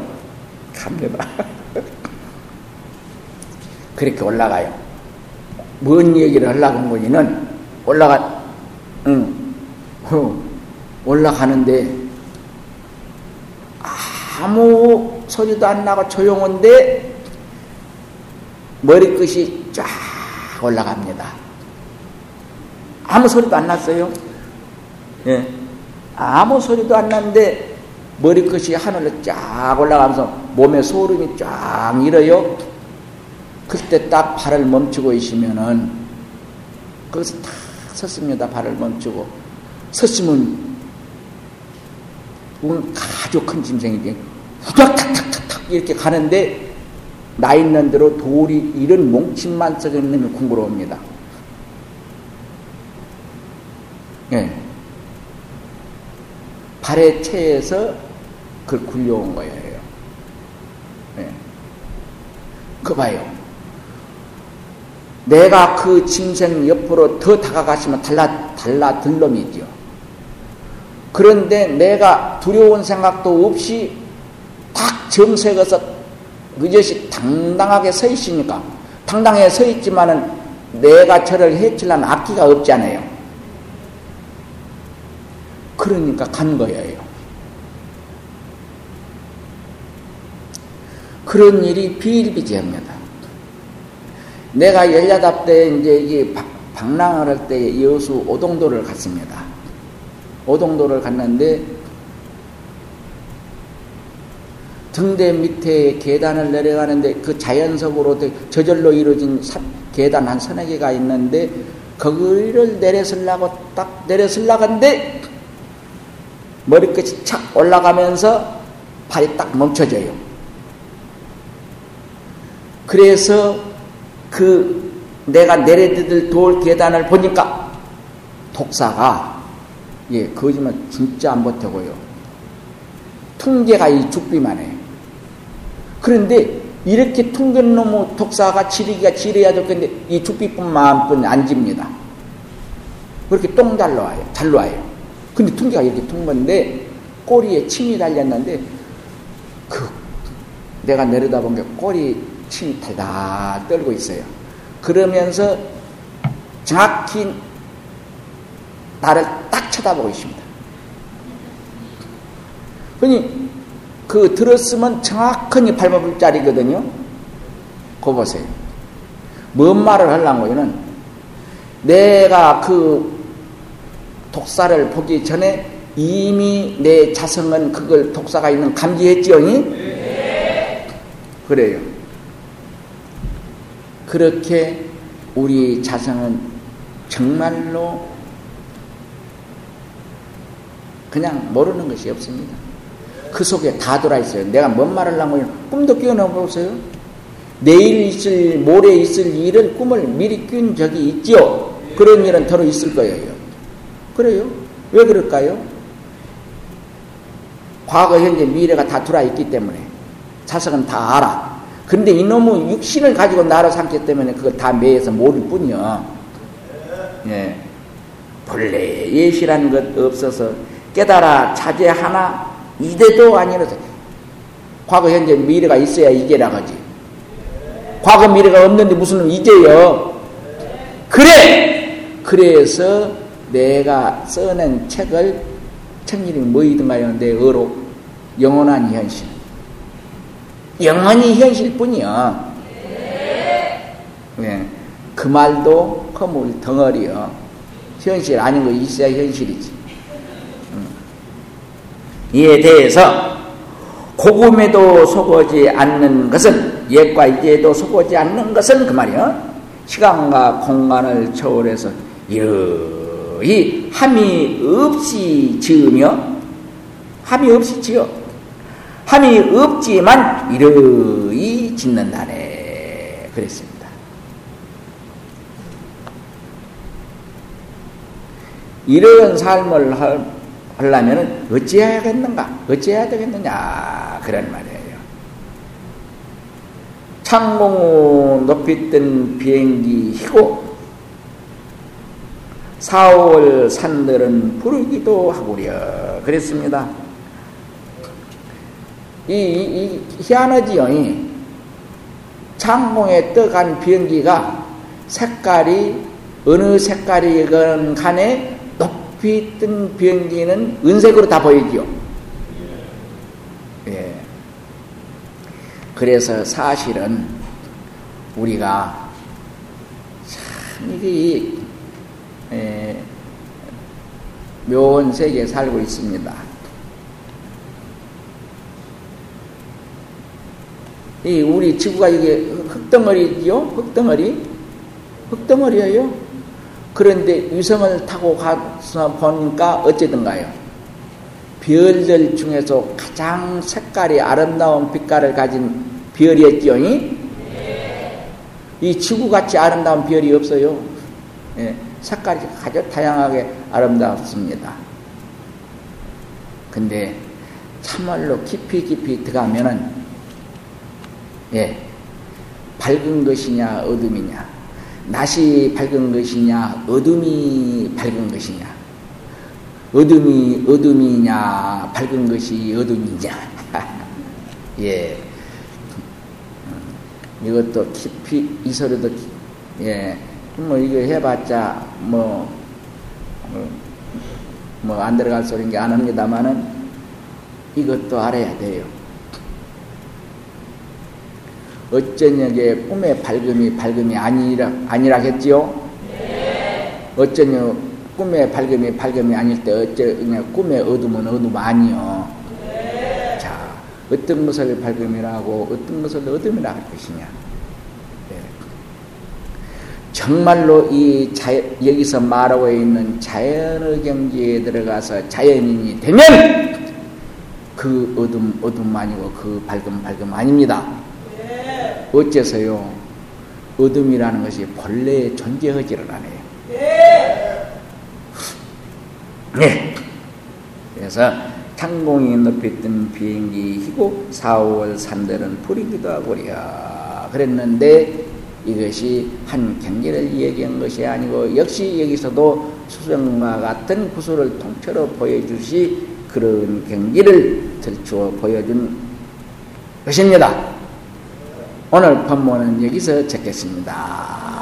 갑니다. 그렇게 올라가요. 뭔 얘기를 하려고 한 거니는 올라가, 응, 어, 올라가는데 아무 소리도 안 나고 조용한데 머리끝이 쫙 올라갑니다. 아무 소리도 안 났어요. 예. 아무 소리도 안 났는데 머리끝이 하늘로 쫙 올라가면서 몸에 소름이 쫙 일어요. 그때 딱 발을 멈추고 있으면은 거기서 탁 섰습니다. 발을 멈추고 섰으면 그건 아주 큰 짐승이지. 후닥탁탁탁탁 이렇게 가는데 나 있는 대로 돌이 이런 몽침만 썩어 있는 궁그러웁니다. 예. 발에 채에서 그걸 굴려온 거예요. 예. 그 봐요. 내가 그 짐승 옆으로 더 다가가시면 달라, 달라 들 놈이죠. 그런데 내가 두려운 생각도 없이 딱 정색어서 그것이 당당하게 서 있으니까 당당하게 서 있지만은 내가 저를 해치려면 악기가 없잖아요. 그러니까 간 거예요. 그런 일이 비일비재합니다. 내가 열여덟 때 이제 이 방랑을 할 때 여수 오동도를 갔습니다. 오동도를 갔는데 등대 밑에 계단을 내려가는데 그 자연석으로 저절로 이루어진 계단 한 서너 개가 있는데 거기를 내려서려고 딱 내려서려간데 머리끝이 착 올라가면서 발이 딱 멈춰져요. 그래서 그 내가 내려들 돌 계단을 보니까 독사가 예 거짓말 진짜 안 버텨고요. 통계가 이 죽비만 해. 그런데 이렇게 퉁근 놈의 독사가 지리기가 지려야 될 건데 이 죽비뿐만 안 집니다. 그렇게 똥. 잘 나와요. 근데 퉁기가 이렇게 퉁 건데 꼬리에 침이 달렸는데 그 내가 내려다본 게 꼬리 침이 달다 떨고 있어요. 그러면서 정확히 나를 딱 쳐다보고 있습니다. 그니 그 들었으면 정확하게 밟아볼 자리거든요. 거 보세요. 뭔 말을 하려고는 내가 그 독사를 보기 전에 이미 내 자성은 그걸 독사가 있는 감지했지요? 네. 그래요. 그렇게 우리 자성은 정말로 그냥 모르는 것이 없습니다. 그 속에 다 들어있어요. 내가 뭔 말을 하고 꿈도 끼워넣어보세요. 내일 있을, 모레 있을 일을 꿈을 미리 꾼 적이 있죠 그런 일은 더러 있을 거예요. 그래요? 왜 그럴까요? 과거, 현재, 미래가 다 들어있기 때문에 자석은 다 알아. 근데 이놈의 육신을 가지고 나로 삼기 때문에 그걸 다 매해서 모를 뿐이요. 예. 본래 예시라는 것 없어서 깨달아 자제 하나 이대도 아니라서 과거 현재 미래가 있어야 이게라 하지. 과거 미래가 없는데 무슨 이제요. 그래. 그래서 내가 써낸 책을 책 이름이 뭐이든가요? 내 어록 영원한 현실. 영원히 현실 뿐이야. 네. 그 말도 허물 덩어리요. 현실 아닌 거 있어야 현실이지. 이에 대해서 고금에도 속하지 않는 것은 옛과 이제도 속하지 않는 것은 그 말이야. 시간과 공간을 초월해서 여의 함이 없이 지으며 함이 없이 지어 함이 없지만 이러이 짓는다네 그랬습니다. 이런 삶을 하려면 어찌해야겠는가? 어찌해야 되겠느냐? 그런 말이에요. 창몽 높이 뜬 비행기 희고 4월 산들은 부르기도 하구려. 그랬습니다. 이, 이, 희한하지요. 창공에 떠간 비행기가 색깔이 어느 색깔이건 간에 귀 뜬 비행기는 은색으로 다 보이지요. 예. 그래서 사실은 우리가 참 이게 예, 묘한 세계에 살고 있습니다. 이 우리 지구가 이게 흙덩어리지요? 흙덩어리? 흙덩어리예요? 그런데 위성을 타고 가서 보니까 어쨌든가요? 별들 중에서 가장 색깔이 아름다운 빛깔을 가진 별이었죠. 이 지구같이 아름다운 별이 없어요. 예, 색깔이 아주 다양하게 아름답습니다. 근데 참말로 깊이 깊이 들어가면은 예, 밝은 것이냐 어둠이냐 낮이 밝은 것이냐 어둠이 밝은 것이냐. 어둠이 어둠이냐 밝은 것이 어둠이냐. 예. 음, 이것도 깊이 이 소리도 예뭐 이거 해봤자 뭐 뭐안 뭐 들어갈 소리인 게 안 합니다만은 이것도 알아야 돼요. 어쩌냐게 꿈의 밝음이 밝음이 아니라 아니라겠지요? 네. 어쩌냐 꿈의 밝음이 밝음이 아닐 때 어쩌냐 꿈의 어둠은 어둠 아니요. 네. 자, 어떤 것을 밝음이라고 어떤 것을 어둠이라 할 것이냐? 네. 정말로 이 자, 여기서 말하고 있는 자연의 경지에 들어가서 자연인이 되면 그 어둠 어둠 아니고 그 밝음 밝음 아닙니다. 어째서요? 어둠이라는 것이 본래 존재하지를 않아요. 네. 그래서 창공이 높이 뜬 비행기이고 4, 5월 산들은 불이기도 하고려 그랬는데 이것이 한 경계를 얘기한 것이 아니고 역시 여기서도 수정과 같은 구슬을 통째로 보여주시 그런 경기를 들추어 보여준 것입니다. 오늘 본문은 여기서 적겠습니다.